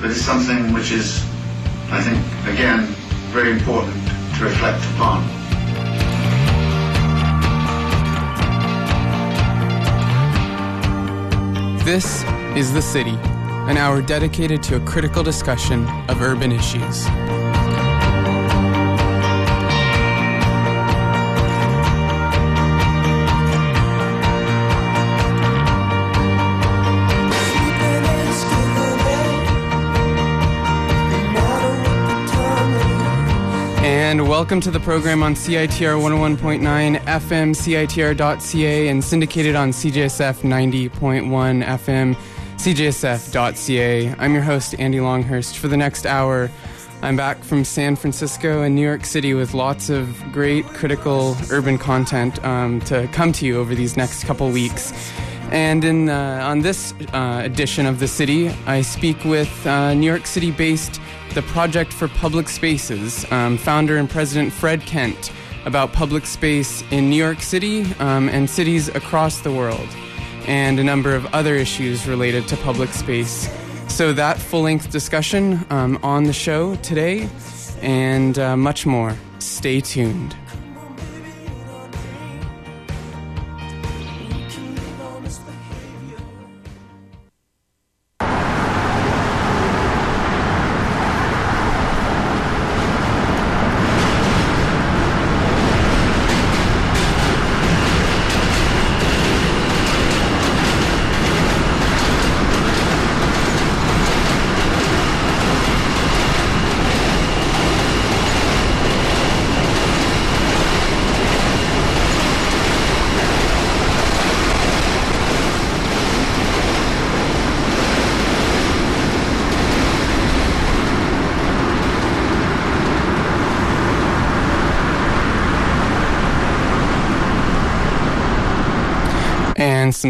that is something which is, I think, again, very important to reflect upon. This is The City, an hour dedicated to a critical discussion of urban issues. Welcome to the program on CITR 101.9 FM, CITR.ca, and syndicated on CJSF 90.1 FM, CJSF.ca. I'm your host, Andy Longhurst. For the next hour, I'm back from San Francisco and New York City with lots of great critical urban content um, to come to you over these next couple weeks. And in uh, on this uh, edition of the city, I speak with uh, New York City-based the Project for Public Spaces, um, founder and president Fred Kent, about public space in New York City um, and cities across the world, and a number of other issues related to public space. So that full-length discussion um, on the show today, and uh, much more. Stay tuned.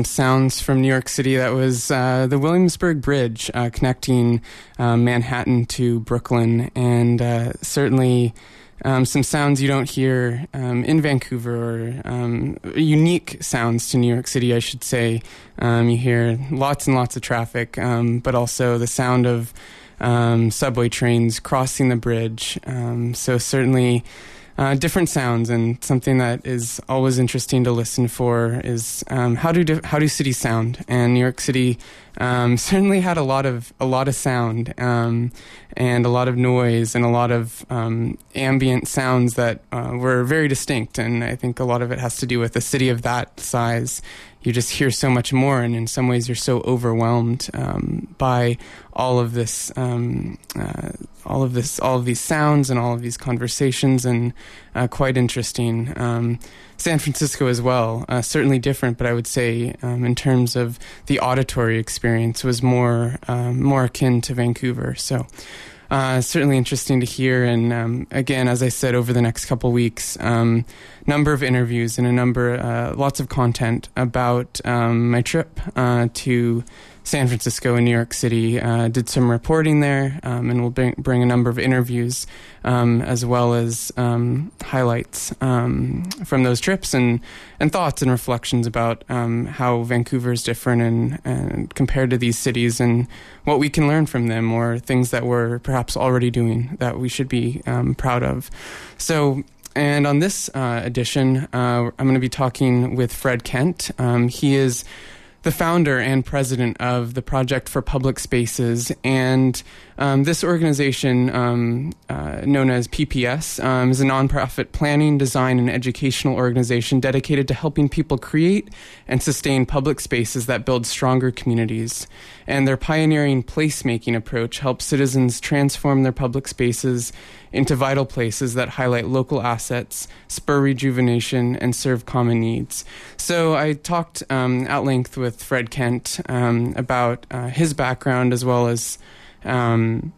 Some sounds from New York City. That was uh, the Williamsburg Bridge uh, connecting uh, Manhattan to Brooklyn, and uh, certainly um, some sounds you don't hear um, in Vancouver, or um, unique sounds to New York City, I should say. Um, you hear lots and lots of traffic, um, but also the sound of subway trains crossing the bridge. so certainly uh, different sounds and something that is always interesting to listen for is um, how do how do cities sound? And New York City um, certainly had a lot of a lot of sound um, and a lot of noise and a lot of um, ambient sounds that uh, were very distinct and I think a lot of it has to do with a city of that size you just hear so much more, and in some ways, you're so overwhelmed um, by all of this, um, uh, all of this, all of these sounds and all of these conversations, and uh, quite interesting. Um, San Francisco as well, uh, certainly different, but I would say um, in terms of the auditory experience was more um, more akin to Vancouver. So. Uh, certainly interesting to hear. And um, again, as I said, over the next couple weeks, um, number of interviews and a number, uh, lots of content about um, my trip uh, to San Francisco and New York City. Uh, did some reporting there, um, and we'll bring, bring, a number of interviews um, as well as um, highlights um, from those trips and and thoughts and reflections about um, how Vancouver is different and, and compared to these cities and what we can learn from them or things that we're perhaps already doing that we should be um, proud of. So. And on this uh, edition, uh, I'm going to be talking with Fred Kent. he is the founder and president of the Project for Public Spaces. And um, this organization, um, uh, known as PPS, um, is a nonprofit planning, design, and educational organization dedicated to helping people create and sustain public spaces that build stronger communities. And their pioneering placemaking approach helps citizens transform their public spaces into vital places that highlight local assets, spur rejuvenation, and serve common needs. So I talked um, at length with Fred Kent um, about uh, his background as well as um,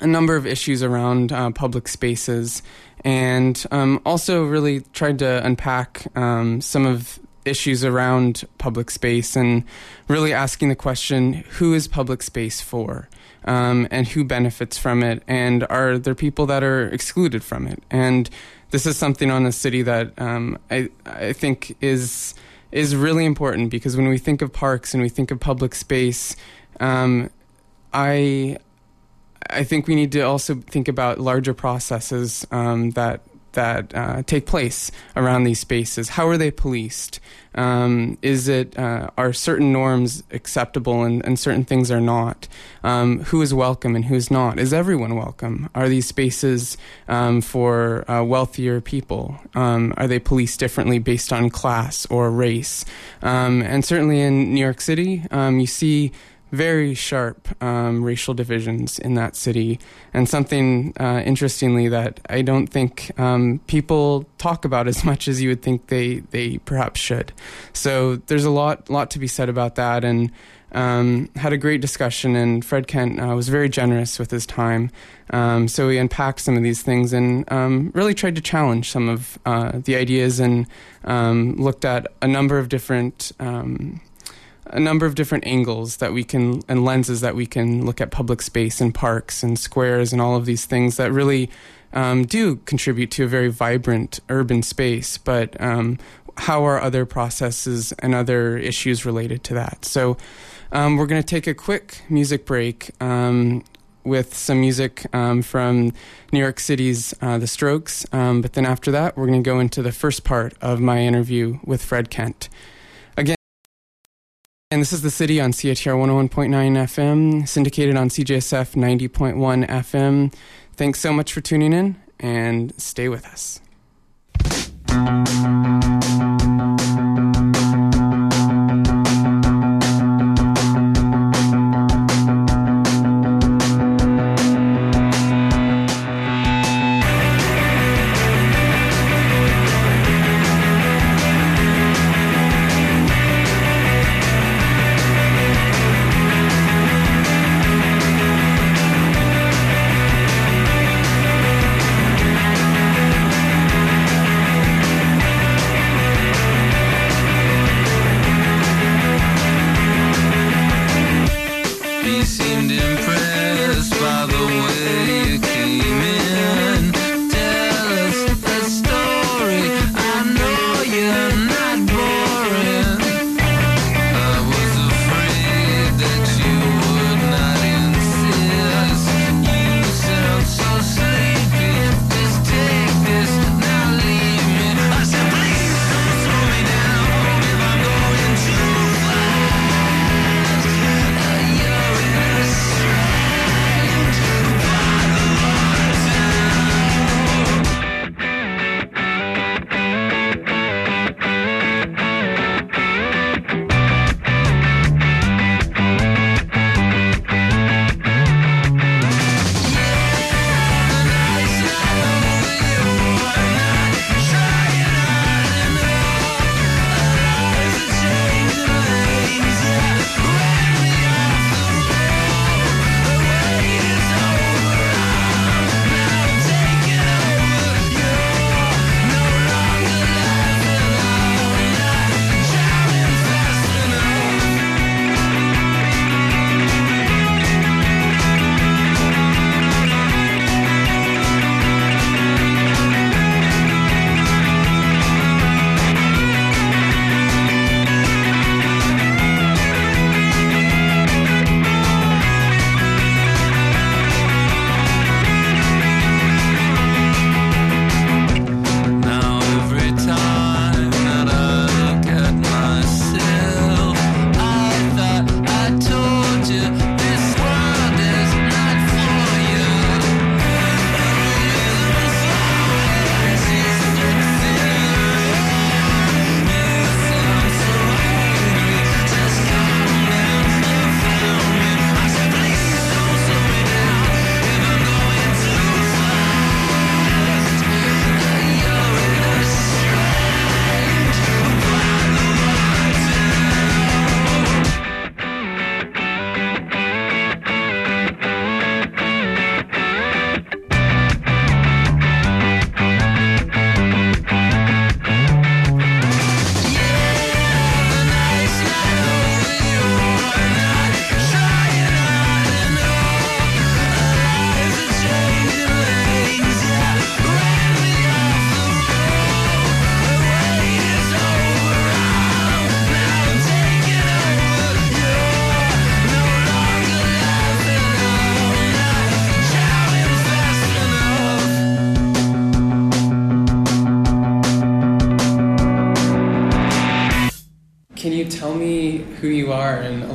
a number of issues around uh, public spaces, and um, also really tried to unpack um, some of issues around public space and really asking the question who is public space for? Um, and who benefits from it? And are there people that are excluded from it? And this is something on the city that um, I, I think is is really important because when we think of parks and we think of public space um, I I think we need to also think about larger processes um, that that uh, take place around these spaces. How are they policed? Um, is it uh, are certain norms acceptable and, and certain things are not? Um, who is welcome and who's not? Is everyone welcome? Are these spaces um, for uh, wealthier people? Um, are they policed differently based on class or race? Um, and certainly in New York City, you see very sharp um, racial divisions in that city, and something uh, interestingly that I don't think um, people talk about as much as you would think they they perhaps should. So there's a lot lot to be said about that, and um, had a great discussion. And Fred Kent uh, was very generous with his time, um, so we unpacked some of these things and um, really tried to challenge some of uh, the ideas and um, looked at a number of different a number of different angles that we can and lenses that we can look at public space and parks and squares and all of these things that really um, do contribute to a very vibrant urban space. But um, how are other processes and other issues related to that? So um, we're going to take a quick music break. Um, with some music um, from New York City's uh, The Strokes. Um, but then after that, we're going to go into the first part of my interview with Fred Kent. And this is the city on CITR 101.9 FM, syndicated on CJSF 90.1 FM. Thanks so much for tuning in and stay with us.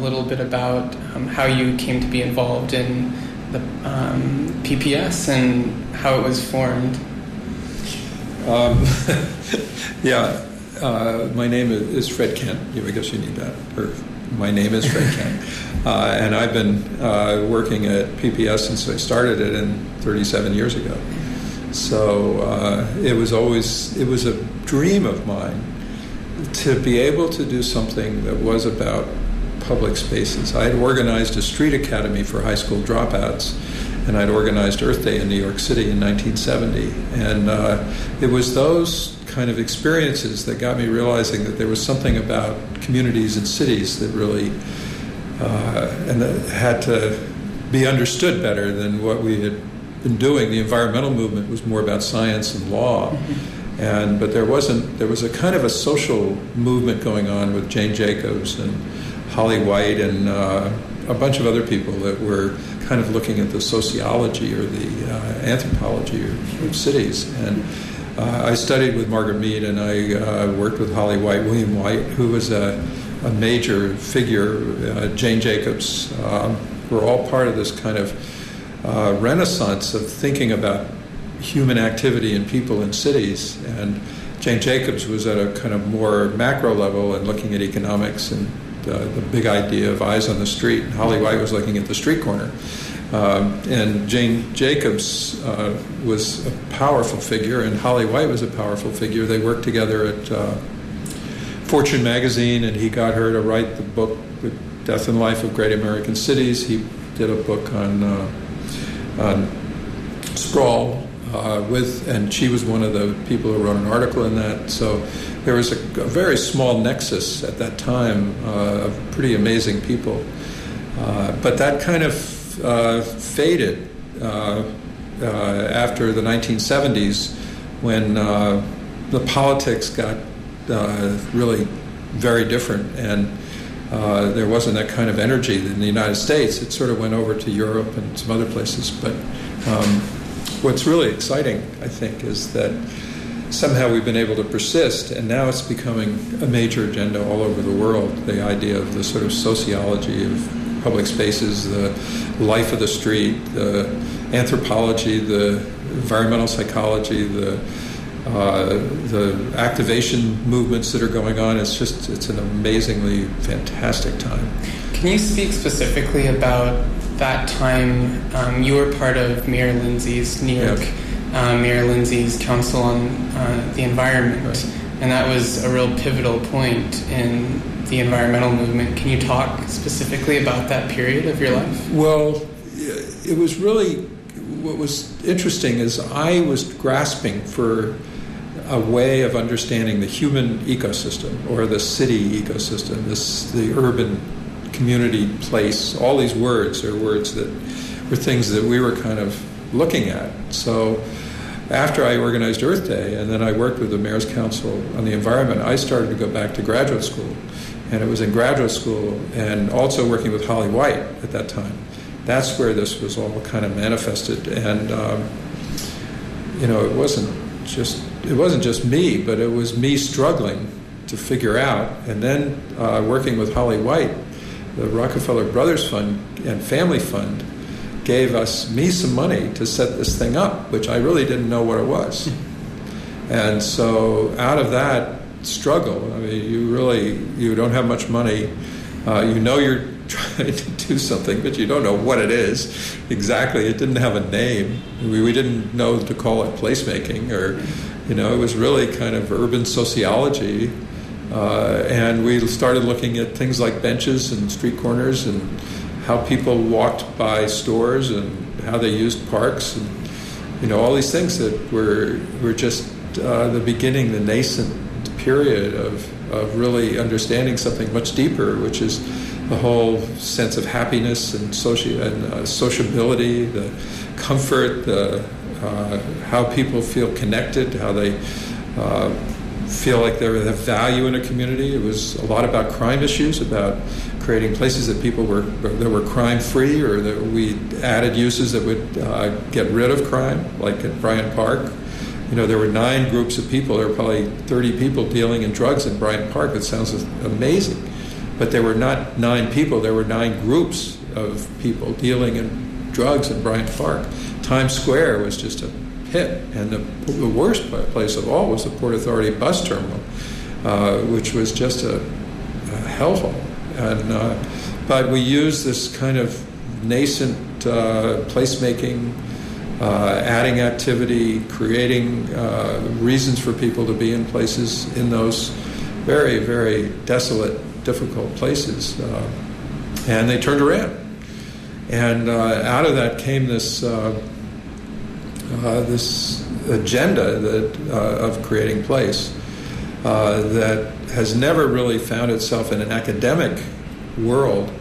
Little bit about um, how you came to be involved in the um, PPS and how it was formed? Um, yeah, uh, my name is Fred Kent. I guess you need that. Or my name is Fred Kent, uh, and I've been uh, working at PPS since I started it in 37 years ago. So uh, it was always it was a dream of mine to be able to do something that was about public spaces. I had organized a street academy for high school dropouts and I'd organized Earth Day in New York City in 1970. And uh, it was those kind of experiences that got me realizing that there was something about communities and cities that really uh, and that had to be understood better than what we had been doing. The environmental movement was more about science and law. And, but there wasn't there was a kind of a social movement going on with Jane Jacobs and Holly Whyte and uh, a bunch of other people that were kind of looking at the sociology or the uh, anthropology of, cities. And uh, I studied with Margaret Mead and I uh, worked with Holly Whyte, William Whyte, who was a, a major figure, uh, Jane Jacobs, um, were all part of this kind of uh, renaissance of thinking about human activity and people in cities. And Jane Jacobs was at a kind of more macro level and looking at economics and the, the big idea of eyes on the street. Holly Whyte was looking at the street corner. Um, and Jane Jacobs uh, was a powerful figure, and Holly Whyte was a powerful figure. They worked together at uh, Fortune magazine, and he got her to write the book, The Death and Life of Great American Cities. He did a book on, uh, on sprawl uh, with, and she was one of the people who wrote an article in that. So there was a, a very small nexus at that time uh, of pretty amazing people. Uh, but that kind of uh, faded uh, uh, after the 1970s when the politics got really very different and uh, there wasn't that kind of energy in the United States. It sort of went over to Europe and some other places. But um, what's really exciting, I think, is that somehow we've been able to persist, and now it's becoming a major agenda all over the world. The idea of the sort of sociology of public spaces, the life of the street, the anthropology, the environmental psychology, the uh, the activation movements that are going on. It's just it's an amazingly fantastic time. Can you speak specifically about that time? Um, you were part of Mayor Lindsay's New York. Yeah uh, Mayor Lindsay's Council on uh, the Environment, right. and that was a real pivotal point in the environmental movement. Can you talk specifically about that period of your life? Well, it was really what was interesting is I was grasping for a way of understanding the human ecosystem or the city ecosystem, this the urban community place. All these words are words that were things that we were kind of looking at. So after I organized Earth Day and then I worked with the Mayor's Council on the Environment, I started to go back to graduate school. And it was in graduate school and also working with Holly Whyte at that time. That's where this was all kind of manifested. And, um, you know, it wasn't just it wasn't just me, but it was me struggling to figure out. And then uh, working with Holly Whyte, the Rockefeller Brothers Fund and Family Fund gave us me some money to set this thing up, which I really didn't know what it was. And so out of that struggle, I mean, you really you don't have much money. Uh, you know you're trying to do something, but you don't know what it is exactly. It didn't have a name. We, we didn't know to call it placemaking, or you know, it was really kind of urban sociology. Uh, and we started looking at things like benches and street corners and how people walked by stores and how they used parks and you know all these things that were were just uh, the beginning, the nascent period of of really understanding something much deeper, which is the whole sense of happiness and social and uh, sociability, the comfort, the uh, how people feel connected, how they uh, feel like they have value in a community. It was a lot about crime issues, about creating places that people were that were crime free, or that we added uses that would uh, get rid of crime, like at Bryant Park, you know, there were nine groups of people. There were probably 30 people dealing in drugs in Bryant Park. It sounds amazing. But there were not nine people, there were nine groups of people dealing in drugs in Bryant Park. Times Square was just a pit. And the, the worst place of all was the Port Authority bus terminal, uh, which was just a, a hellhole. And, uh, but we use this kind of nascent uh, placemaking uh, adding activity, creating uh, reasons for people to be in places in those very, very desolate, difficult places. Uh, and they turned around. And uh, out of that came this, uh, uh, this agenda that, of creating place that has never really found itself in an academic world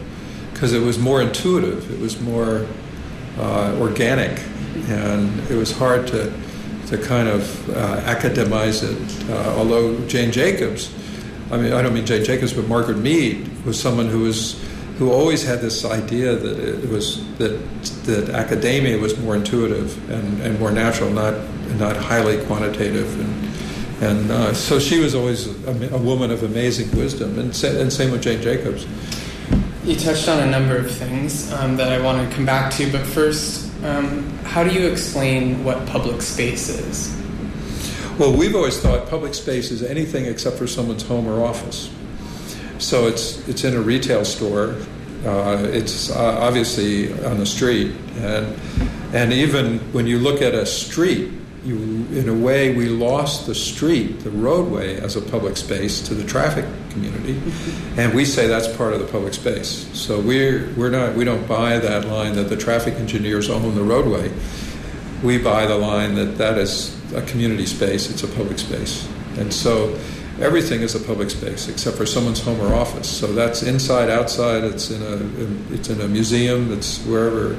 because it was more intuitive, it was more organic and it was hard to to kind of uh, academize it. Uh, although Jane Jacobs, I mean, I don't mean Jane Jacobs, but Margaret Mead was someone who was who always had this idea that it was that that academia was more intuitive and, and more natural, not not highly quantitative and. And uh, so she was always a, a, woman of amazing wisdom, and, and same with Jane Jacobs. You touched on a number of things um, that I want to come back to, but first, um, how do you explain what public space is? Well, we've always thought public space is anything except for someone's home or office. So it's it's in a retail store. Uh, it's uh, obviously on the street, and and even when you look at a street, you, in a way, we lost the street, the roadway, as a public space to the traffic community, mm-hmm. and we say that's part of the public space. So we're we're not we don't buy that line that the traffic engineers own the roadway. We buy the line that that is a community space. It's a public space, and so everything is a public space except for someone's home or office. So that's inside, outside. It's in a it's in a museum. It's wherever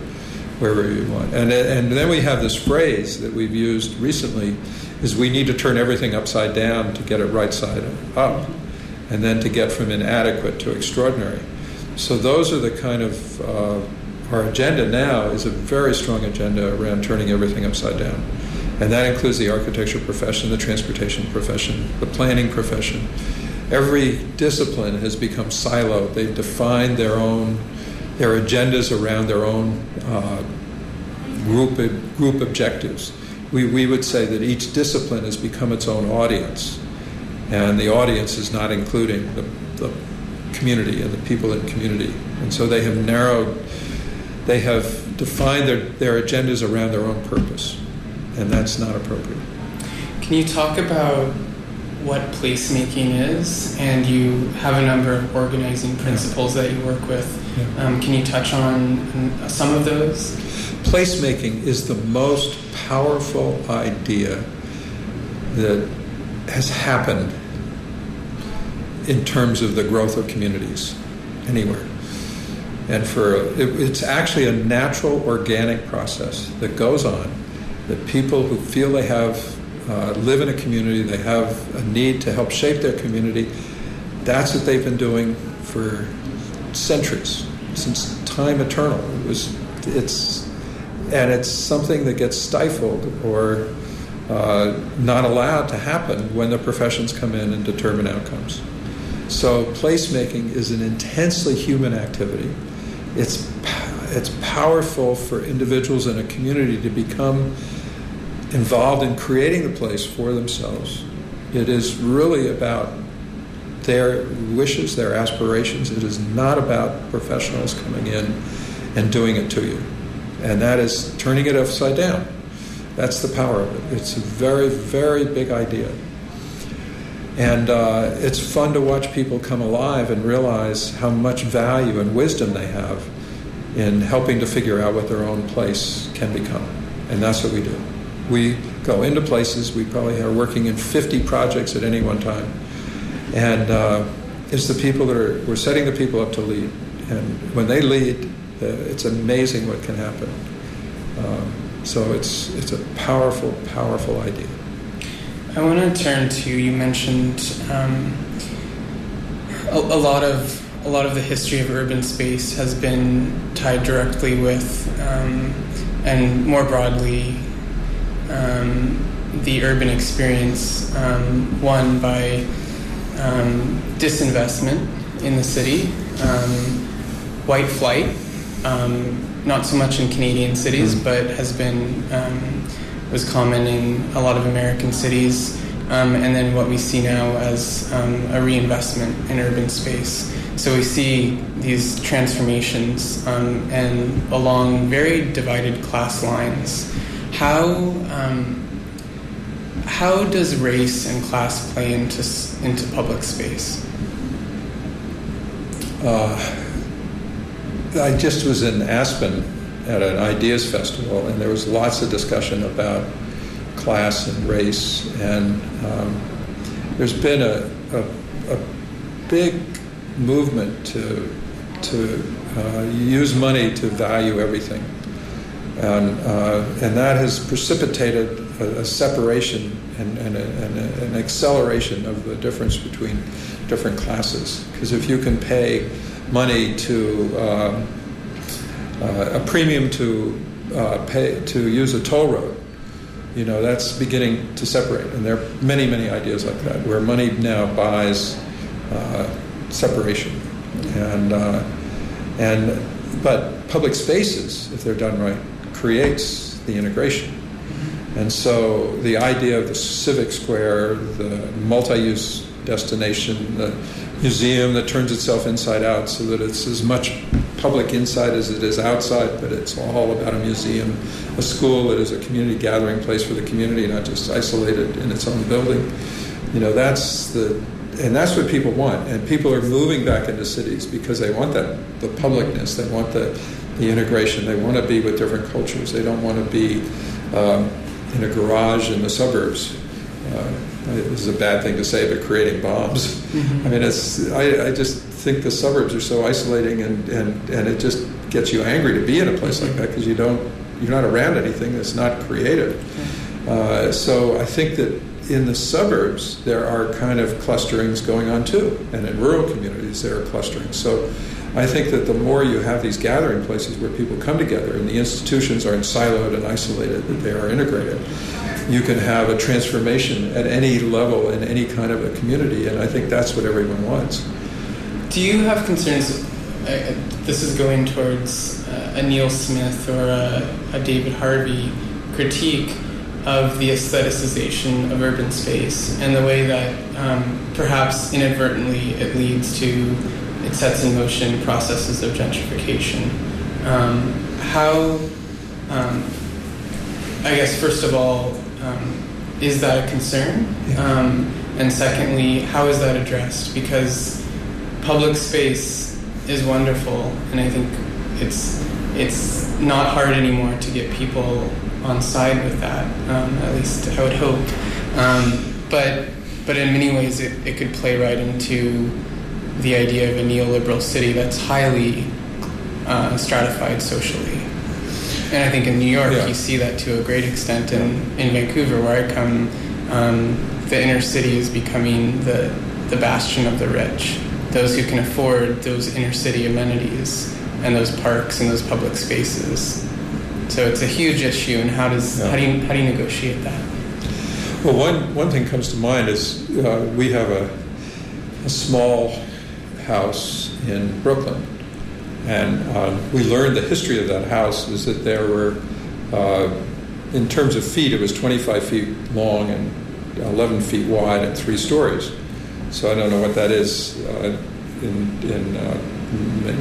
wherever you want. And, and then we have this phrase that we've used recently is we need to turn everything upside down to get it right side up, and then to get from inadequate to extraordinary. So those are the kind of uh, our agenda now is a very strong agenda around turning everything upside down. And that includes the architecture profession, the transportation profession, the planning profession. Every discipline has become siloed. They've defined their own their agendas around their own uh, group, group objectives. We, we would say that each discipline has become its own audience, and the audience is not including the, the community and the people in community. And so they have narrowed, they have defined their, their agendas around their own purpose, and that's not appropriate. Can you talk about what placemaking is, and you have a number of organizing principles that you work with. Um, can you touch on some of those? Placemaking is the most powerful idea that has happened in terms of the growth of communities anywhere. And for it, it's actually a natural organic process that goes on that people who feel they have uh, live in a community, they have a need to help shape their community. That's what they've been doing for centuries, since time eternal. It was, it's, and it's something that gets stifled or uh, not allowed to happen when the professions come in and determine outcomes. So placemaking is an intensely human activity. It's it's powerful for individuals in a community to become involved in creating the place for themselves. It is really about their wishes, their aspirations. It is not about professionals coming in and doing it to you. And that is turning it upside down. That's the power of it. It's a very, very big idea. And uh, it's fun to watch people come alive and realize how much value and wisdom they have in helping to figure out what their own place can become. And that's what we do. We go into places. We probably are working in 50 projects at any one time. And uh, it's the people that are, we're setting the people up to lead. And when they lead, uh, it's amazing what can happen. Um, so it's, it's a powerful, powerful idea. I want to turn to, you mentioned um, a, a lot of a lot of the history of urban space has been tied directly with, um, and more broadly, um, the urban experience, um, one by um, disinvestment in the city, um, white flight, um, not so much in Canadian cities, Mm. but has been um, was common in a lot of American cities, um, and then what we see now as um, a reinvestment in urban space. So we see these transformations um, and along very divided class lines. How um, how does race and class play into into public space? Uh, I just was in Aspen at an ideas festival, and there was lots of discussion about class and race, and um, there's been a, a, a big movement to to uh, use money to value everything, and uh, and that has precipitated a, a separation and, and, a, and a, an acceleration of the difference between different classes. Because if you can pay money to um, uh, a premium to uh, pay to use a toll road, you know that's beginning to separate, and there are many many ideas like that where money now buys uh, separation, and uh, and but public spaces, if they're done right, creates the integration. And so the idea of the civic square, the multi-use destination, the museum that turns itself inside out so that it's as much public inside as it is outside, but it's all about a museum, a school that is a community gathering place for the community, not just isolated in its own building. You know, that's the and that's what people want. And people are moving back into cities because they want that the publicness, they want the the integration, they want to be with different cultures, they don't want to be um, in a garage in the suburbs. Uh, this is a bad thing to say, but creating bombs. I mean, it's. I, I, just think the suburbs are so isolating, and, and, and it just gets you angry to be in a place like that because you don't you're not around anything that's not creative. Uh, so I think that in the suburbs there are kind of clusterings going on too, and in rural communities there are clusterings. So I think that the more you have these gathering places where people come together and the institutions aren't siloed and isolated, that they are integrated, you can have a transformation at any level in any kind of a community, and I think that's what everyone wants. Do you have concerns? Uh, this is going towards uh, a Neil Smith or a, a David Harvey critique of the aestheticization of urban space and the way that um, perhaps inadvertently it leads to it sets in motion processes of gentrification. Um, how, um, I guess, first of all, um, is that a concern? Um, and secondly, how is that addressed? Because public space is wonderful, and I think it's it's not hard anymore to get people on side with that. Um, at least I would hope. Um, but but in many ways, it, it could play right into the idea of a neoliberal city that's highly uh, stratified socially. And I think in New York, Yeah. you see that to a great extent. In, in Vancouver, where I come, um, the inner city is becoming the, the bastion of the rich. Those who can afford those inner city amenities and those parks and those public spaces. So it's a huge issue. And how does Yeah. how do you how do you negotiate that? Well, one, one thing comes to mind is uh, we have a, a small house in Brooklyn. And uh, we learned the history of that house is that there were, uh, in terms of feet, it was 25 feet long and 11 feet wide and three stories. So I don't know what that is uh, in, in uh,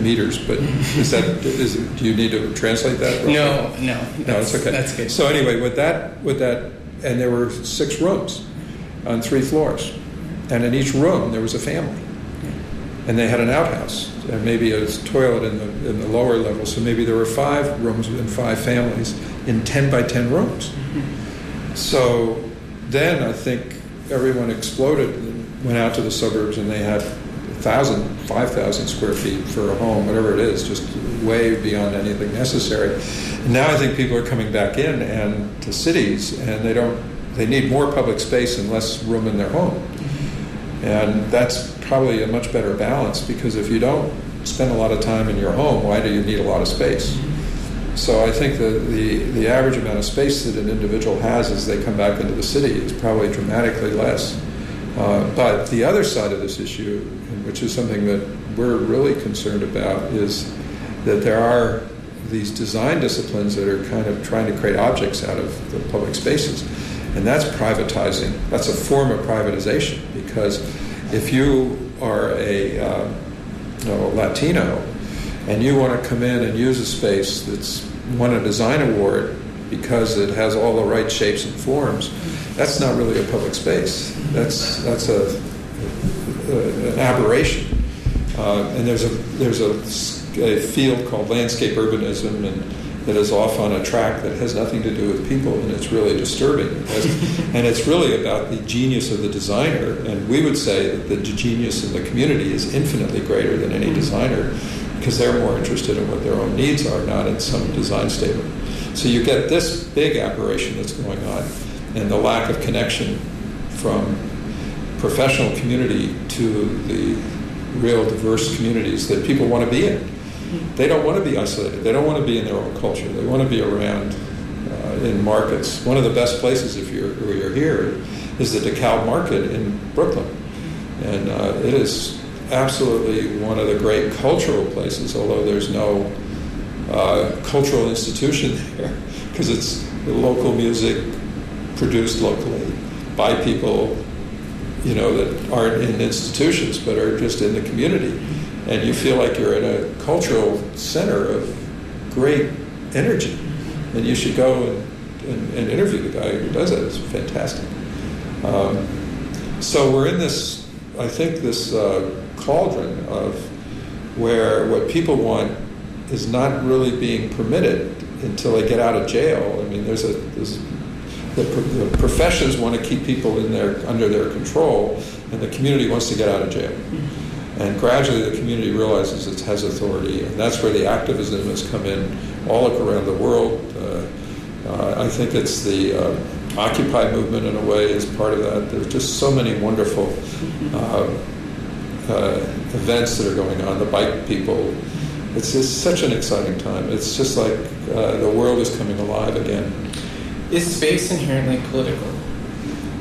meters, but is that, is, it- do you need to translate that? No, no, No, that's, it's okay. That's good. So anyway, with that, with that, and there were six rooms on three floors, and in each room there was a family, and they had an outhouse, and maybe a toilet in the in the lower level. So maybe there were five rooms and five families in ten by ten rooms. So then I think everyone exploded and went out to the suburbs, and they had thousand, five thousand square feet for a home, whatever it is, just way beyond anything necessary. And now I think people are coming back in and to cities, and they don't. They need more public space and less room in their home, and that's probably a much better balance because if you don't spend a lot of time in your home, why do you need a lot of space? So I think that the, the average amount of space that an individual has as they come back into the city is probably dramatically less. Uh, but the other side of this issue, which is something that we're really concerned about, is that there are these design disciplines that are kind of trying to create objects out of the public spaces. And that's privatizing. That's a form of privatization because if you are a uh, Latino and you want to come in and use a space that's won a design award because it has all the right shapes and forms, that's not really a public space. That's that's a, a an aberration. Uh, and there's a there's a, a, field called landscape urbanism, and that is off on a track that has nothing to do with people, and it's really disturbing. and it's really about the genius of the designer, and we would say that the genius in the community is infinitely greater than any designer because they're more interested in what their own needs are, not in some design statement. So you get this big aberration that's going on, and the lack of connection from professional community to the real diverse communities that people want to be in. They don't want to be isolated. They don't want to be in their own culture. They want to be around uh, in markets. One of the best places if you're, you're here is the DeKalb Market in Brooklyn. And uh, it is absolutely one of the great cultural places, although there's no uh, cultural institution there because it's local music produced locally by people you know that aren't in institutions but are just in the community and you feel like you're in a cultural center of great energy and you should go and, and, and interview the guy who does it it's fantastic um, so we're in this i think this uh, cauldron of where what people want is not really being permitted until they get out of jail. I mean, there's a there's, the, the, professions want to keep people in their under their control, and the community wants to get out of jail. And gradually, the community realizes it has authority, and that's where the activism has come in all around the world. Uh, uh, I think it's the uh, Occupy movement in a way is part of that. There's just so many wonderful uh, uh, events that are going on. The bike people. It's just such an exciting time. It's just like uh, the world is coming alive again. Is space inherently political?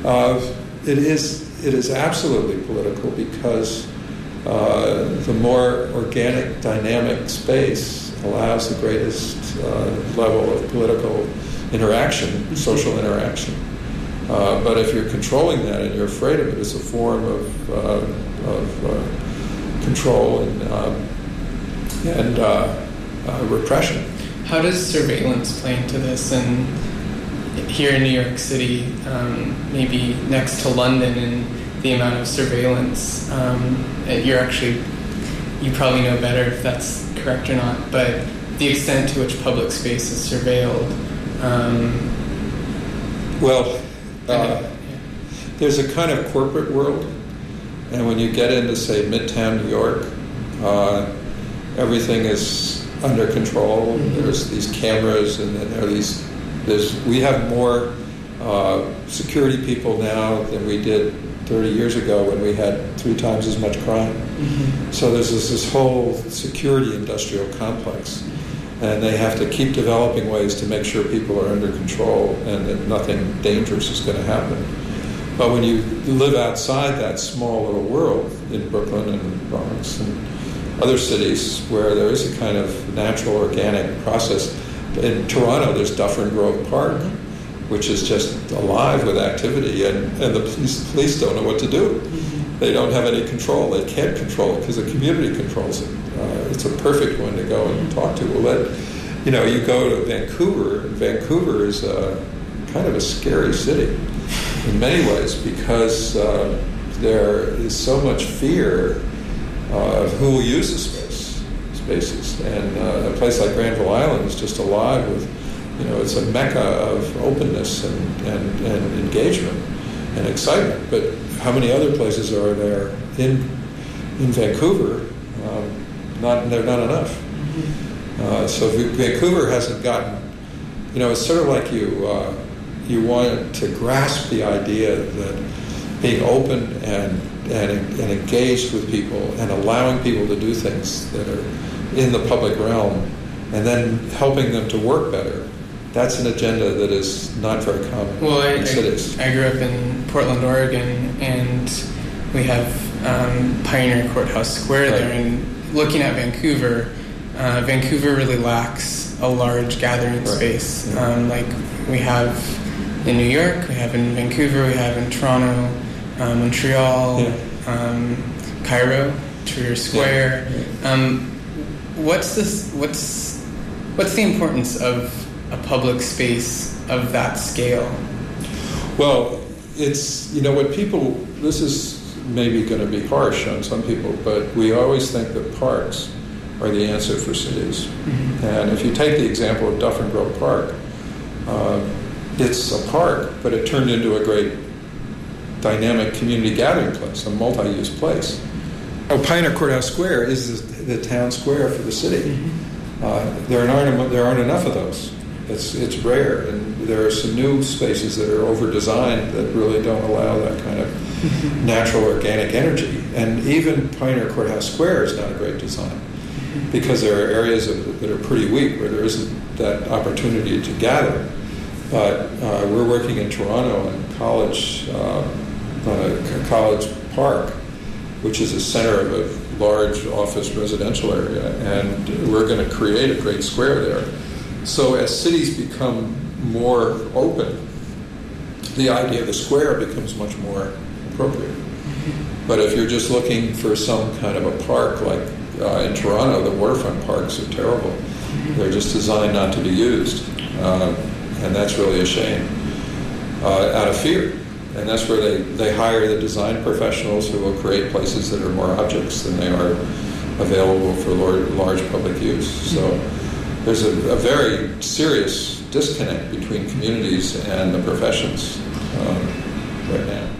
Uh, it is. It is absolutely political because uh, the more organic, dynamic space allows the greatest uh, level of political interaction, social interaction. Uh, but if you're controlling that and you're afraid of it, it's a form of, uh, of uh, control and, um, and uh, uh, repression. How does surveillance play into this? And here in New York City, um, maybe next to London, and the amount of surveillance, um, you're actually, you probably know better if that's correct or not, but the extent to which public space is surveilled. Um, well, uh, there's a kind of corporate world, and when you get into, say, Midtown New York, uh, everything is under control. Mm-hmm. There's these cameras, and then there are these. There's we have more uh, security people now than we did 30 years ago when we had three times as much crime. Mm-hmm. So there's this, this whole security industrial complex and they have to keep developing ways to make sure people are under control and that nothing dangerous is going to happen. But when you live outside that small little world in Brooklyn and Bronx and other cities where there is a kind of natural organic process, in Toronto there's Dufferin Grove Park, which is just alive with activity, and, and the police, police don't know what to do. They don't have any control. They can't control it because the community controls it uh, it's a perfect one to go and talk to. Well, let, you know, you go to Vancouver. Vancouver is a, kind of a scary city in many ways because uh, there is so much fear of who will use the space, spaces. And uh, a place like Granville Island is just alive with, you know, it's a mecca of openness and, and, and engagement and excitement. But how many other places are there in in Vancouver um, not they're not enough. Mm-hmm. Uh, so Vancouver hasn't gotten, you know, it's sort of like you uh, you want to grasp the idea that being open and, and and engaged with people and allowing people to do things that are in the public realm and then helping them to work better. That's an agenda that is not very common well, I, in cities. I, I grew up in Portland, Oregon, and we have um, Pioneer Courthouse Square Right. there. And looking at Vancouver, uh, Vancouver really lacks a large gathering Right. space. Yeah. Um, like we have in New York, we have in Vancouver, we have in Toronto, um, Montreal, Yeah. um, Cairo, Tahrir Square. Yeah. Um, what's this? What's what's the importance of a public space of that scale? Well, it's, you know, what people, this is maybe going to be harsh on some people, but we always think that parks are the answer for cities. And if you take the example of Dufferin Grove Park, uh, it's a park, but it turned into a great dynamic community gathering place, a multi-use place. Oh, Pioneer Courthouse Square is the, the town square for the city. Uh, there aren't there aren't enough of those. It's it's rare, and there are some new spaces that are over designed that really don't allow that kind of natural organic energy. And even Pioneer Courthouse Square is not a great design because there are areas of, that are pretty weak where there isn't that opportunity to gather. But uh, we're working in Toronto in College uh, uh, College Park, which is a center of a large office residential area, and we're going to create a great square there. So as cities become more open, the idea of the square becomes much more appropriate. But if you're just looking for some kind of a park, like uh, in Toronto, the waterfront parks are terrible. They're just designed not to be used, uh, and that's really a shame. Uh, out of fear, and that's where they, they hire the design professionals who will create places that are more objects than they are available for large, public use. So there's a, a very serious disconnect between communities and the professions um, right now.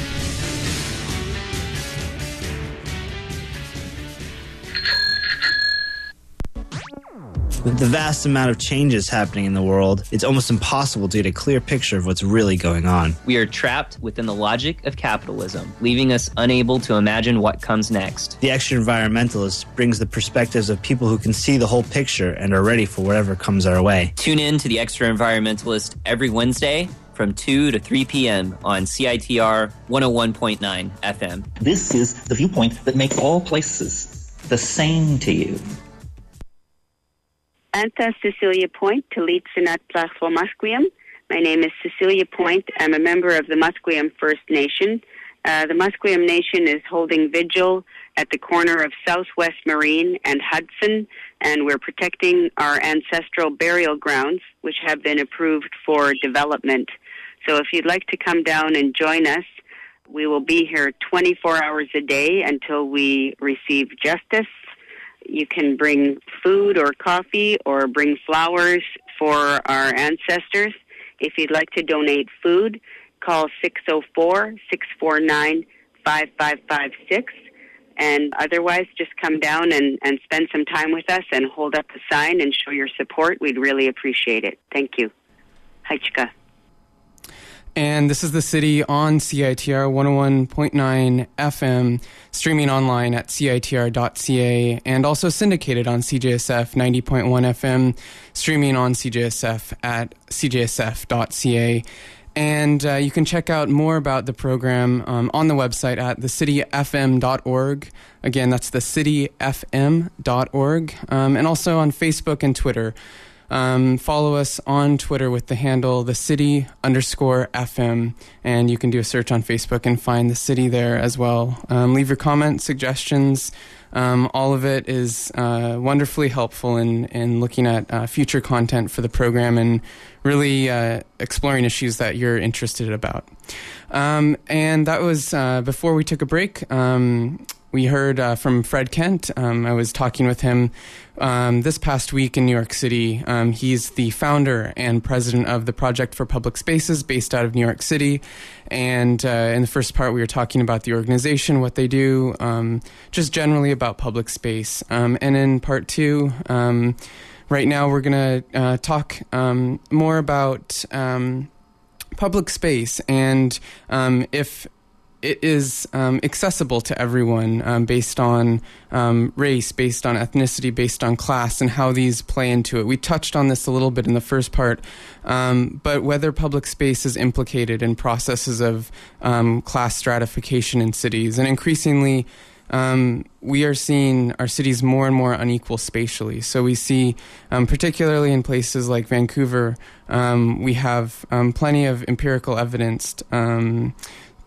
With the vast amount of changes happening in the world, it's almost impossible to get a clear picture of what's really going on. We are trapped within the logic of capitalism, leaving us unable to imagine what comes next. The Extra Environmentalist brings the perspectives of people who can see the whole picture and are ready for whatever comes our way. Tune in to the Extra Environmentalist every Wednesday from 2 to 3 p.m. on CITR 101.9 FM. This is the viewpoint that makes all places the same to you. Anta Cecilia Point, Talitzinat Tlachlo Musqueam. My name is Cecilia Point. I'm a member of the Musqueam First Nation. Uh, the Musqueam Nation is holding vigil at the corner of Southwest Marine and Hudson, and we're protecting our ancestral burial grounds, which have been approved for development. So if you'd like to come down and join us, we will be here 24 hours a day until we receive justice. You can bring food or coffee or bring flowers for our ancestors. If you'd like to donate food, call 604 649 5556. And otherwise, just come down and, and spend some time with us and hold up the sign and show your support. We'd really appreciate it. Thank you. Haichka. And this is the city on CITR 101.9 FM, streaming online at CITR.ca, and also syndicated on CJSF 90.1 FM, streaming on CJSF at CJSF.ca. And uh, you can check out more about the program um, on the website at thecityfm.org. Again, that's thecityfm.org. Um, and also on Facebook and Twitter. Um, follow us on Twitter with the handle the city underscore FM, and you can do a search on Facebook and find the city there as well. Um, leave your comments, suggestions. Um, all of it is uh, wonderfully helpful in, in looking at uh, future content for the program and really uh, exploring issues that you're interested about. Um, and that was uh, before we took a break. Um, we heard uh, from Fred Kent. Um, I was talking with him um, this past week in New York City. Um, he's the founder and president of the Project for Public Spaces based out of New York City. And uh, in the first part, we were talking about the organization, what they do, um, just generally about public space. Um, and in part two, um, right now, we're going to uh, talk more about public space and if it is um, accessible to everyone um, based on um, race, based on ethnicity, based on class, and how these play into it. We touched on this a little bit in the first part, um, but whether public space is implicated in processes of um, class stratification in cities, and increasingly. Um, we are seeing our cities more and more unequal spatially. So we see, particularly in places like Vancouver, we have plenty of empirical evidence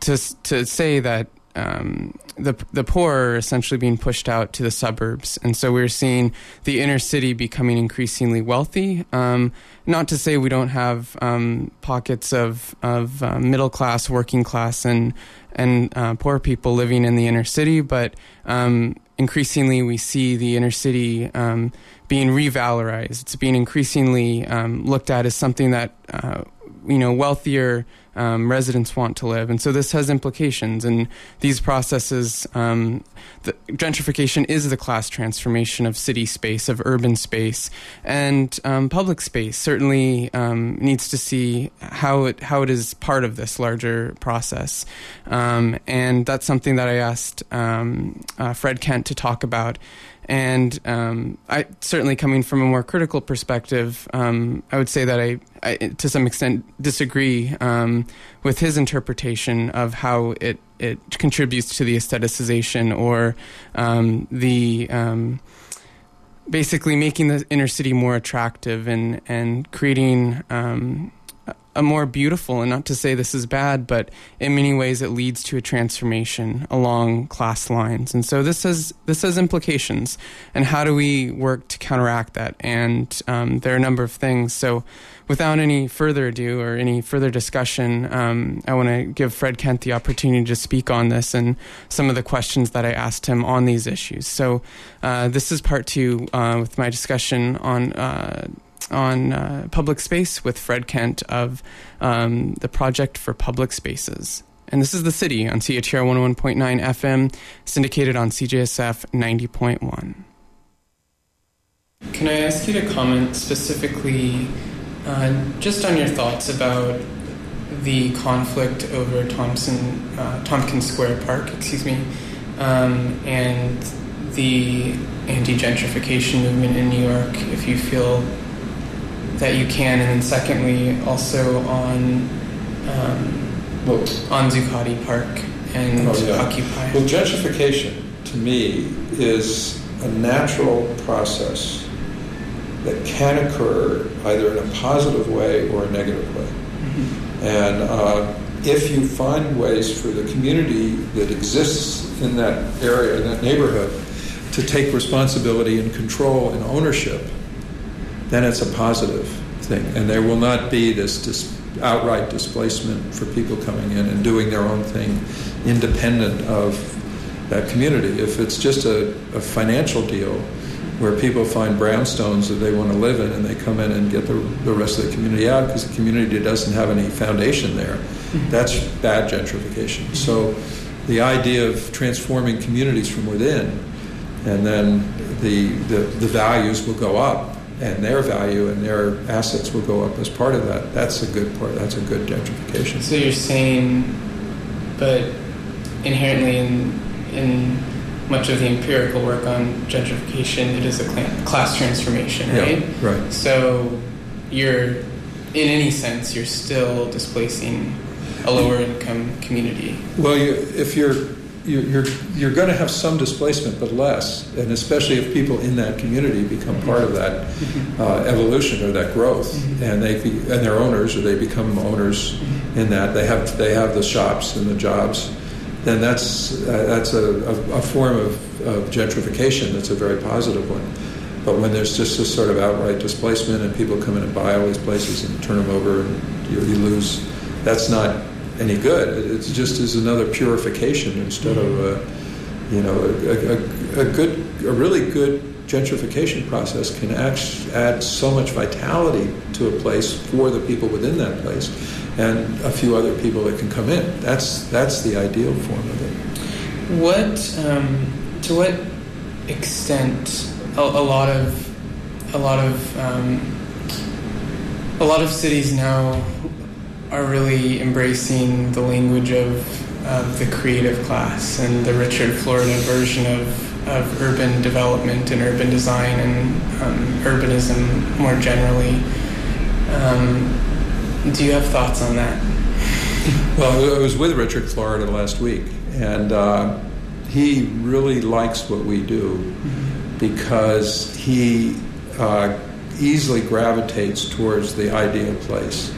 to to say that um, the the poor are essentially being pushed out to the suburbs, and so we're seeing the inner city becoming increasingly wealthy. Um, not to say we don't have um, pockets of of uh, middle class, working class, and and uh, poor people living in the inner city, but um, increasingly we see the inner city um, being revalorized. It's being increasingly um, looked at as something that uh, you know wealthier um, residents want to live. And so this has implications. And these processes, um, the, gentrification is the class transformation of city space, of urban space, and um, public space certainly um, needs to see how it how it is part of this larger process. Um, and that's something that I asked um, uh, Fred Kent to talk about. And um, I certainly coming from a more critical perspective, um, I would say that I, I, to some extent, disagree um, with his interpretation of how it it contributes to the aestheticization or um, the um, basically making the inner city more attractive and and creating um, a more beautiful and not to say this is bad but in many ways it leads to a transformation along class lines. And so this has this has implications and how do we work to counteract that? And um, there are a number of things. So without any further ado or any further discussion um, i want to give fred kent the opportunity to speak on this and some of the questions that i asked him on these issues. So uh, this is part two uh, with my discussion on uh, on uh, public space with Fred Kent of um, the Project for Public Spaces. And this is The City on CHR 101.9 FM, syndicated on CJSF 90.1. Can I ask you to comment specifically uh, just on your thoughts about the conflict over Thompson, uh, Tompkins Square Park, excuse me, um, and the anti gentrification movement in New York, if you feel that you can, and then secondly, also on um, Well, on Zuccotti Park and Oh, yeah. Occupy. Well, gentrification to me is a natural process that can occur either in a positive way or a negative way. And uh, if you find ways for the community that exists in that area, in that neighborhood, to take responsibility and control and ownership, then it's a positive thing. And there will not be this dis- outright displacement for people coming in and doing their own thing independent of that community. If it's just a, a financial deal where people find brownstones that they want to live in and they come in and get the, the rest of the community out because the community doesn't have any foundation there, mm-hmm. that's bad gentrification. Mm-hmm. So the idea of transforming communities from within and then the, the, the values will go up and their value and their assets will go up as part of that. That's a good part. That's a good gentrification. So you're saying, but inherently in in much of the empirical work on gentrification, it is a class transformation, Yeah, right? right. So you're, in any sense, you're still displacing a lower income community. Well, you, if you're you're you're, you're going to have some displacement, but less, and especially if people in that community become part of that uh, evolution or that growth, and they be, and they're owners or they become owners in that they have they have the shops and the jobs. Then that's uh, that's a, a, a form of, of gentrification. That's a very positive one. But when there's just this sort of outright displacement and people come in and buy all these places and turn them over and you, you lose, that's not any good. It just is another purification instead of a, you know a, a, a good a really good gentrification process can add so much vitality to a place for the people within that place and a few other people that can come in. That's that's the ideal form of it. What, um, to what extent, a, a lot of, a lot of, um, a lot of cities now are really embracing the language of, of the creative class and the Richard Florida version of, of urban development and urban design and um, urbanism more generally. Um, do you have thoughts on that? Well, I was with Richard Florida last week, and uh, he really likes what we do because he uh, easily gravitates towards the ideal place.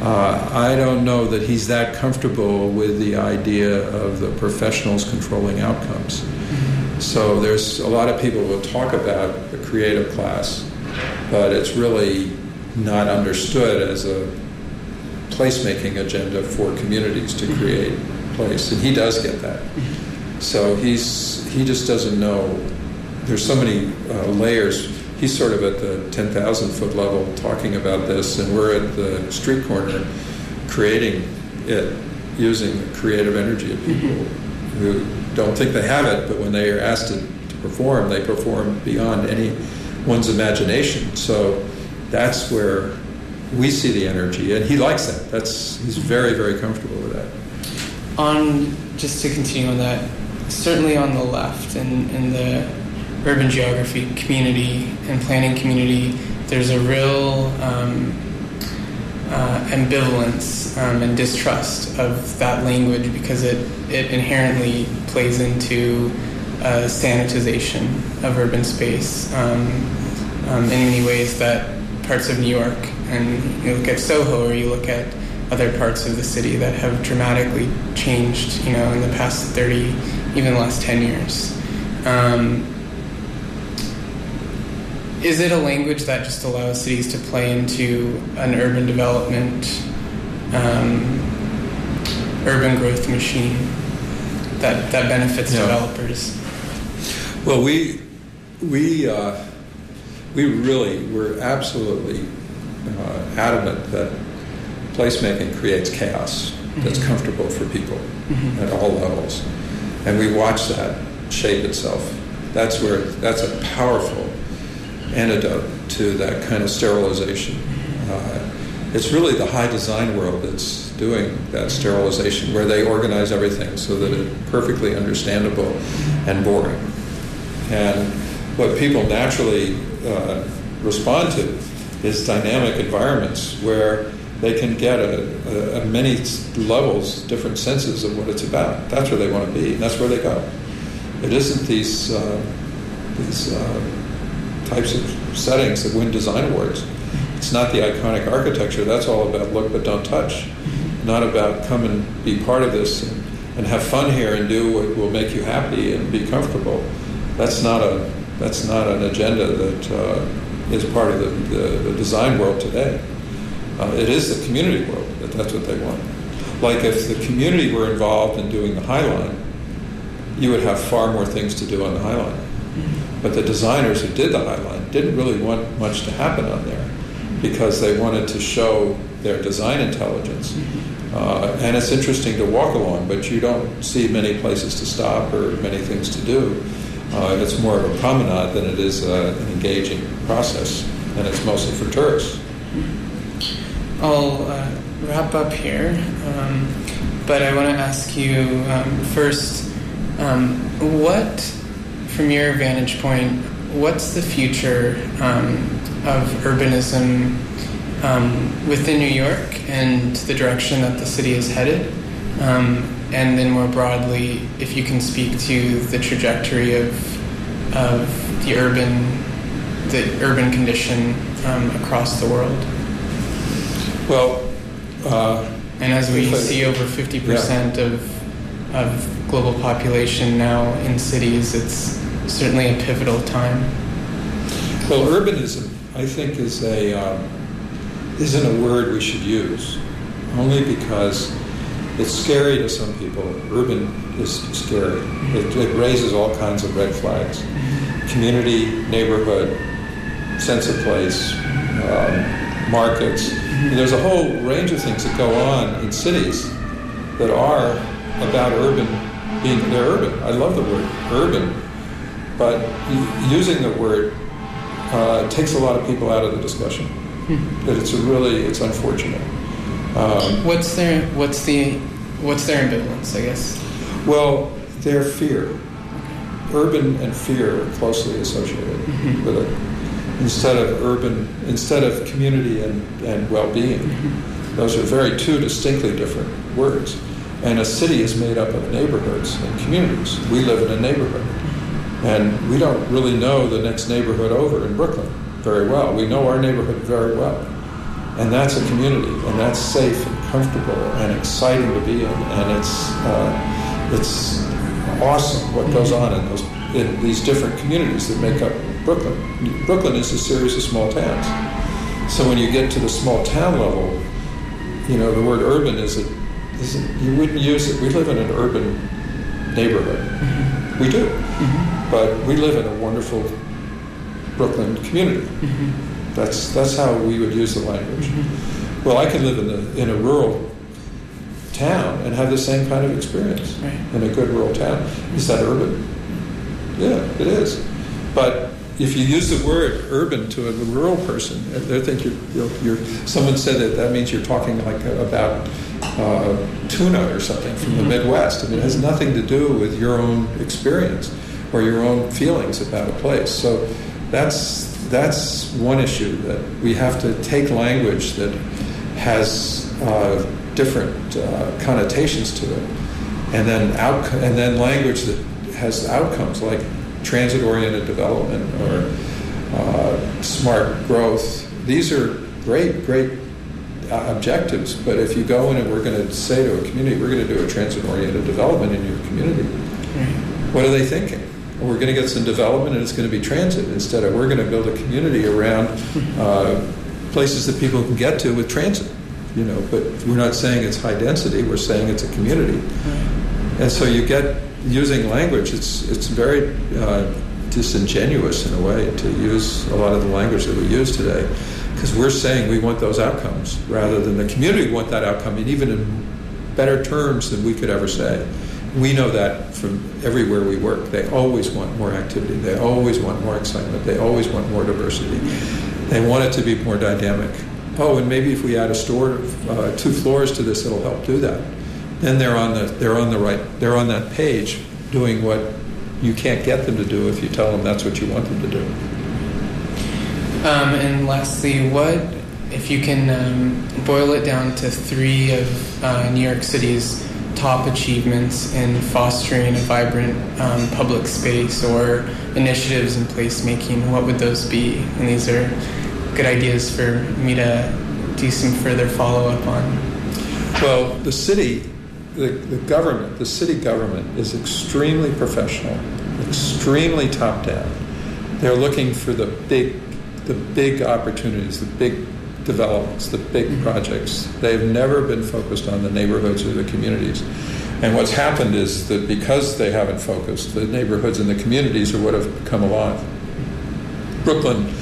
Uh, I don't know that he's that comfortable with the idea of the professionals controlling outcomes. So there's a lot of people who will talk about the creative class, but it's really not understood as a placemaking agenda for communities to create place, and he does get that. So he's he just doesn't know. There's so many uh, layers. He's sort of at the 10,000 foot level talking about this, and we're at the street corner creating it using the creative energy of people mm-hmm. who don't think they have it, but when they are asked to, to perform, they perform beyond anyone's imagination. So that's where we see the energy, and he likes that. That's he's very very comfortable with that. on just to continue on that certainly on the left and in the urban geography community and planning community, there's a real um, uh, ambivalence um, and distrust of that language because it, it inherently plays into uh, sanitization of urban space um, um, in many ways that parts of New York and you look at Soho or you look at other parts of the city that have dramatically changed, you know, in the past 30, even the last 10 years. Um, is it a language that just allows cities to play into an urban development, um, urban growth machine that, that benefits Yeah. developers? Well, we we uh, we really were absolutely uh, adamant that placemaking creates chaos that's Mhm. comfortable for people Mhm. at all levels, and we watch that shape itself. That's where that's a powerful antidote to that kind of sterilization. Uh, it's really the high design world that's doing that sterilization, where they organize everything so that it's perfectly understandable and boring. And what people naturally uh, respond to is dynamic environments where they can get a, a, a many levels, different senses of what it's about. That's where they want to be, and that's where they go. It isn't these uh, these uh, types of settings that win design awards. It's not the iconic architecture. That's all about look but don't touch. Not about come and be part of this and, and have fun here and do what will make you happy and be comfortable. That's not a that's not an agenda that uh, is part of the, the, the design world today. Uh, it is the community world that that's what they want. Like if the community were involved in doing the High Line, you would have far more things to do on the High Line. But the designers who did the Highline didn't really want much to happen on there because they wanted to show their design intelligence. Uh, and it's interesting to walk along, but you don't see many places to stop or many things to do. Uh, it's more of a promenade than it is uh, an engaging process, and it's mostly for tourists. I'll uh, wrap up here, um, but I want to ask you um, first um, what, from your vantage point, what's the future um, of urbanism um, within New York and the direction that the city is headed? Um, and then more broadly, if you can speak to the trajectory of, of the urban the urban condition um, across the world. Well, uh, And as we see over 50% of, of global population now in cities, it's certainly a pivotal time. Well, urbanism, I think, is a um, isn't a word we should use, only because it's scary to some people. Urban is scary. It, it raises all kinds of red flags: community, neighborhood, sense of place, um, markets. There's a whole range of things that go on in cities that are about urban being they're urban. I love the word urban, but using the word uh, takes a lot of people out of the discussion. That it's a really it's unfortunate. Um, What's their what's the what's their ambivalence? I guess. well, their fear, urban and fear are closely associated with it. Instead of urban, instead of community and, and well-being, those are very two distinctly different words. And a city is made up of neighborhoods and communities. We live in a neighborhood, and we don't really know the next neighborhood over in Brooklyn very well. We know our neighborhood very well, and that's a community, and that's safe and comfortable and exciting to be in, and it's uh, it's awesome what goes on in those in these different communities that make up Brooklyn. Brooklyn is a series of small towns. So when you get to the small town level, you know the word urban is a, is you wouldn't use it. We live in an urban neighborhood. Mm-hmm. We do, mm-hmm. but we live in a wonderful Brooklyn community. Mm-hmm. That's that's how we would use the language. Well, I can live in a in a rural town and have the same kind of experience Right. in a good rural town. Is that urban? Yeah, it is. But if you use the word urban to a rural person, they think you're, you're, you're someone said that that means you're talking like about uh, tuna or something from the Midwest. I mean, it has nothing to do with your own experience. or your own feelings about a place. So that's that's one issue that we have to take language that has uh, different uh, connotations to it, and then out and then language that has outcomes like transit-oriented development or uh, smart growth. These are great, great objectives, but if you go in and we're going to say to a community, we're going to do a transit-oriented development in your community, what are they thinking? We're going to get some development and it's going to be transit instead of we're going to build a community around uh, places that people can get to with transit. You know, but we're not saying it's high density. We're saying it's a community, and so you get using language. It's it's very uh, disingenuous in a way to use a lot of the language that we use today, because we're saying we want those outcomes rather than the community want that outcome, and even in better terms than we could ever say. We know that from everywhere we work. They always want more activity. They always want more excitement. They always want more diversity. They want it to be more dynamic. Oh, and maybe if we add a store, uh, two floors to this, it'll help do that. Then they're on the they're on the right they're on that page doing what you can't get them to do if you tell them that's what you want them to do. Um, and lastly, what if you can um, boil it down to three of uh, New York City's top achievements in fostering a vibrant um, public space or initiatives in placemaking? What would those be? And these are good ideas for me to do some further follow up on. Well, the city, the, the government, the city government is extremely professional, extremely top down. They're looking for the big, the big opportunities, the big developments, the big mm-hmm. projects. They've never been focused on the neighborhoods or the communities. And what's happened is that because they haven't focused, the neighborhoods and the communities are what have come alive. Brooklyn,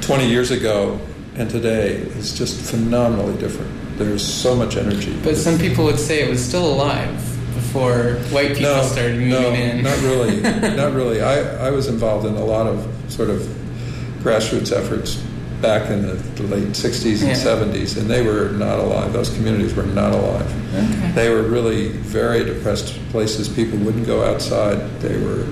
20 years ago and today, is just phenomenally different. There's so much energy. But some people would say it was still alive before white people no, started moving no, in. not really, not really. I, I was involved in a lot of sort of grassroots efforts back in the, late 60s and Yeah. 70s, and they were not alive. Those communities were not alive. Okay. They were really very depressed places. People wouldn't go outside. They were,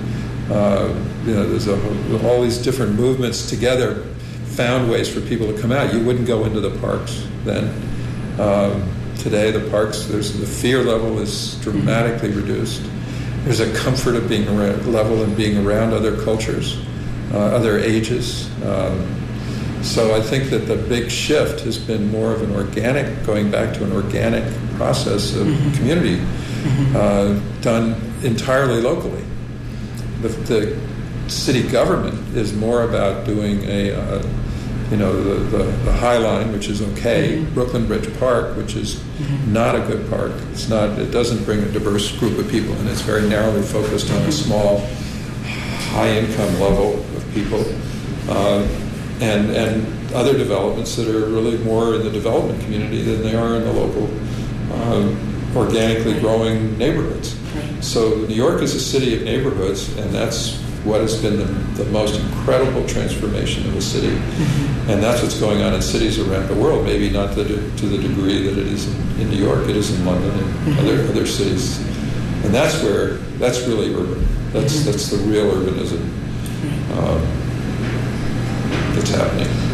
uh, you know, there's a, all these different movements together found ways for people to come out. You wouldn't go into the parks then. Um, today, the parks, there's the fear level is dramatically reduced. There's a comfort of being around, level and being around other cultures, other ages. Um, so I think that the big shift has been more of an organic, going back to an organic process of community uh, done entirely locally. The, the city government is more about doing a, uh, you know, the, the, the High Line, which is okay, Brooklyn Bridge Park, which is not a good park. It's not. It doesn't bring a diverse group of people, and it's very narrowly focused on a small, high-income level of people, uh, and and other developments that are really more in the development community than they are in the local, uh, organically growing neighborhoods. So New York is a city of neighborhoods, and that's what has been the, the most incredible transformation of a city. And that's what's going on in cities around the world, maybe not to, the- to the degree that it is in, in New York, it is in London and other, other cities. And that's where, that's really urban. That's, that's the real urbanism um, that's happening.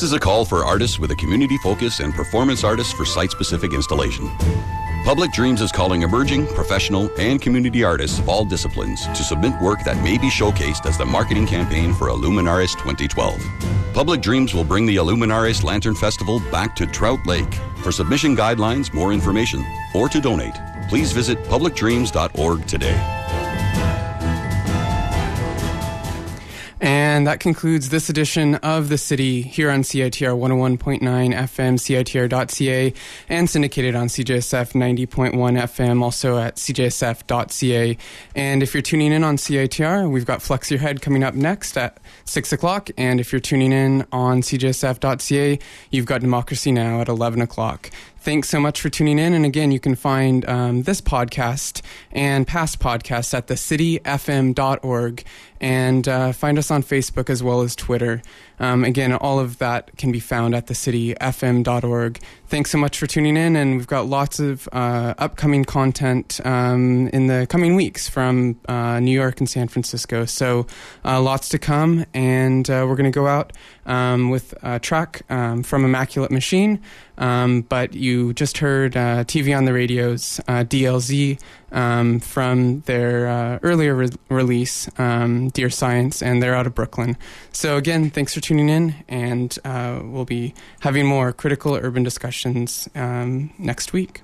This is a call for artists with a community focus and performance artists for site specific installation. Public Dreams is calling emerging, professional, and community artists of all disciplines to submit work that may be showcased as the marketing campaign for Illuminares 2012. Public Dreams will bring the Illuminares Lantern Festival back to Trout Lake. For submission guidelines, more information, or to donate, please visit publicdreams.org today. And that concludes this edition of The City here on CITR 101.9 FM, CITR.ca, and syndicated on CJSF 90.1 FM, also at CJSF.ca. And if you're tuning in on CITR, we've got Flex Your Head coming up next at 6 o'clock. And if you're tuning in on CJSF.ca, you've got Democracy Now! at 11 o'clock. Thanks so much for tuning in. And again, you can find um, this podcast and past podcasts at thecityfm.org and uh, find us on Facebook as well as Twitter. Um, again, all of that can be found at thecityfm.org. Thanks so much for tuning in, and we've got lots of uh, upcoming content um, in the coming weeks from uh, New York and San Francisco. So, uh, lots to come, and uh, we're going to go out um, with a track um, from Immaculate Machine. Um, but you just heard uh, TV on the radios, uh, DLZ, um, from their uh, earlier re- release, um, Dear Science, and they're out of Brooklyn. So, again, thanks for tuning in, and uh, we'll be having more critical urban discussions um, next week.